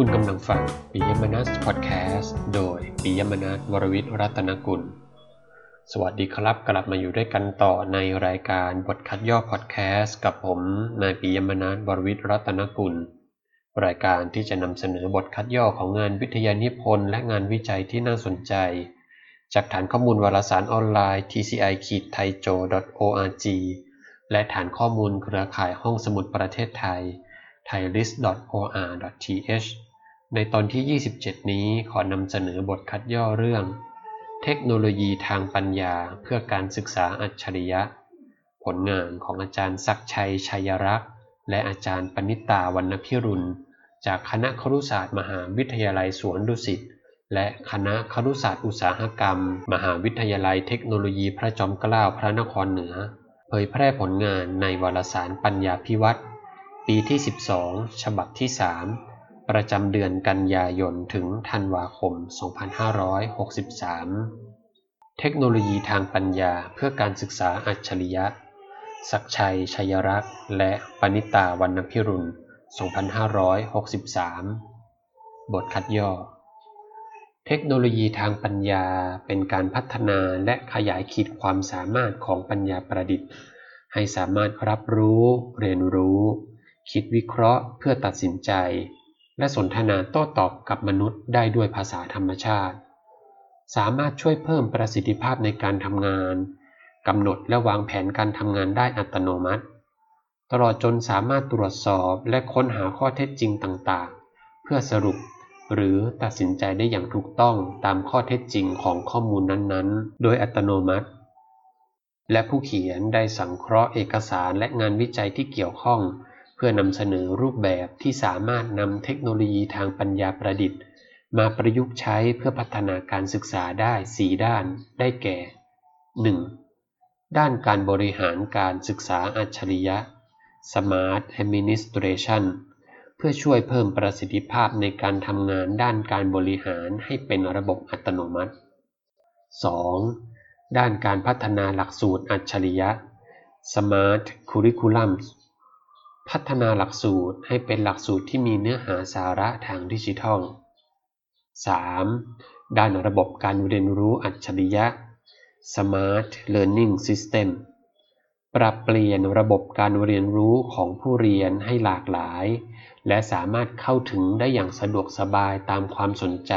คุณกำลังฟังปิยมนัสพอดแคสต์โดยปิยมนัสวรวิทย์รัตนกุล สวัสดีครับกลับมาอยู่ด้วยกันต่อในรายการบทคัดย่อพอดแคสต์กับผมนายปิยมนัสวรวิทย์รัตนกุล รายการที่จะนำเสนอบทคัดย่อของงานวิทยานิพนธ์และงานวิจัยที่น่าสนใจ จากฐานข้อมูลวารสารออนไลน์ tci-thaijo.org และฐานข้อมูลเครือข่ายห้องสมุดประเทศไทย thailist.or.th ในตอนที่ 27 นี้ขอนำเสนอบทคัดย่อเรื่อง เทคโนโลยีทางปัญญาเพื่อการศึกษาอัจฉริยะ ผลงานของอาจารย์ศักชัยชัยรักษ์และอาจารย์ปณิตาวรรณพิรุณ จากคณะครุศาสตร์มหาวิทยาลัยสวนดุสิตและคณะครุศาสตร์อุตสาหกรรม มหาวิทยาลัยเทคโนโลยีพระจอมเกล้าพระนครเหนือ เผยแพร่ผลงานในวารสารปัญญาพิวัตรปีที่ 12 ฉบับที่ 3 ประจำเดือนกันยายนถึงธันวาคม 2563 เทคโนโลยีทางปัญญาเพื่อการศึกษาอัจฉริยะ ศักชัย ชัยรักษ์ และปณิตาวรรณพิรุณ 2563 บทคัดย่อ เทคโนโลยีทางปัญญาเป็นการพัฒนาและขยายขีดความสามารถของปัญญาประดิษฐ์ ให้สามารถรับรู้ เรียนรู้ คิดวิเคราะห์เพื่อตัดสินใจ และสนทนาโต้ตอบกับมนุษย์ได้ด้วยภาษาธรรมชาติ สามารถช่วยเพิ่มประสิทธิภาพในการทำงานกำหนดและวางแผนการทำงานได้อัตโนมัติ ตลอดจนสามารถตรวจสอบและค้นหาข้อเท็จจริงต่างๆ เพื่อสรุปหรือตัดสินใจได้อย่างถูกต้องตามข้อเท็จจริงของข้อมูลนั้นๆ โดยอัตโนมัติ และผู้เขียนได้สังเคราะห์เอกสารและงานวิจัยที่เกี่ยวข้อง เพื่อนำเสนอรูปแบบที่สามารถนำเทคโนโลยีทางปัญญาประดิษฐ์ มาประยุกต์ใช้เพื่อพัฒนาการศึกษาได้4ด้านได้แก่ 1. ด้านการบริหารการศึกษาอัจฉริยะ Smart Administration เพื่อช่วยเพิ่มประสิทธิภาพในการทำงานด้านการบริหารให้เป็นระบบอัตโนมัติ 2. ด้านการพัฒนาหลักสูตรอัจฉริยะ Smart Curriculum พัฒนาหลักสูตรให้เป็นหลักสูตรที่มีเนื้อหาสาระทางดิจิทัล 3. ด้านระบบการเรียนรู้อัจฉริยะ Smart Learning System ปรับเปลี่ยนระบบการเรียนรู้ของผู้เรียนให้หลากหลาย และสามารถเข้าถึงได้อย่างสะดวกสบายตามความสนใจ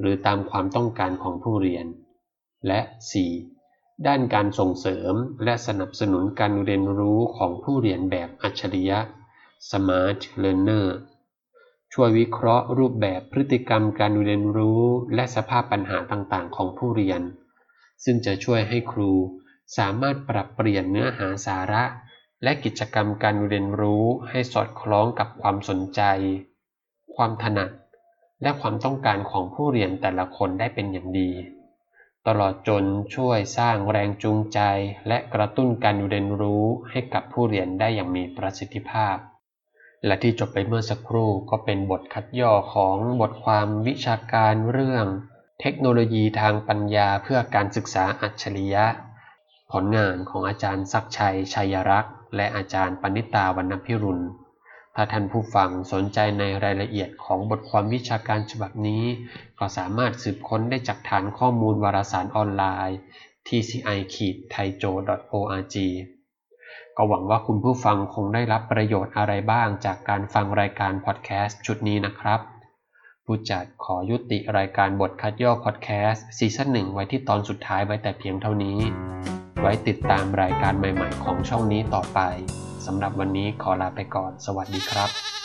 หรือตามความต้องการของผู้เรียน และ 4. ด้านการส่งเสริมและสนับสนุนการเรียนรู้ของผู้เรียนแบบอัจฉริยะ Smart Learner ช่วยวิเคราะห์รูปแบบพฤติกรรมการเรียนรู้และสภาพปัญหาต่างๆ ของผู้เรียน ซึ่งจะช่วยให้ครูสามารถปรับเปลี่ยนเนื้อหาสาระ และกิจกรรมการเรียนรู้ให้สอดคล้องกับความสนใจ ความถนัด และความต้องการของผู้เรียนแต่ละคนได้เป็นอย่างดี ตลอดจนช่วยสร้างแรงจูงใจ และกระตุ้นการเรียนรู้ให้กับผู้เรียนได้อย่างมีประสิทธิภาพ และที่จบไปเมื่อสักครู่ก็เป็นบทคัดย่อของบทความวิชาการเรื่อง เทคโนโลยีทางปัญญาเพื่อการศึกษาอัจฉริยะ ผลงานของอาจารย์ศักชัยชัยรักษ์ และอาจารย์ปณิตาวรรณพิรุณ ถ้าท่านผู้ฟังสนใจในรายละเอียดของบทความวิชาการฉบับนี้ ก็สามารถสืบค้นได้จากฐานข้อมูลวารสารออนไลน์ tci-thaijo.org ก็หวังว่าคุณผู้ฟังคงได้รับประโยชน์อะไรบ้างจากการฟังรายการพอดแคสต์ชุดนี้นะครับ ผู้จัดขอยุติรายการบทคัดย่อพอดแคสต์ซีซั่นหนึ่งไว้ที่ตอนสุดท้ายไว้แต่เพียงเท่านี้ ไว้ติดตามรายการใหม่ ๆ ของช่องนี้ต่อไป สำหรับวันนี้ขอลาไปก่อน สวัสดีครับ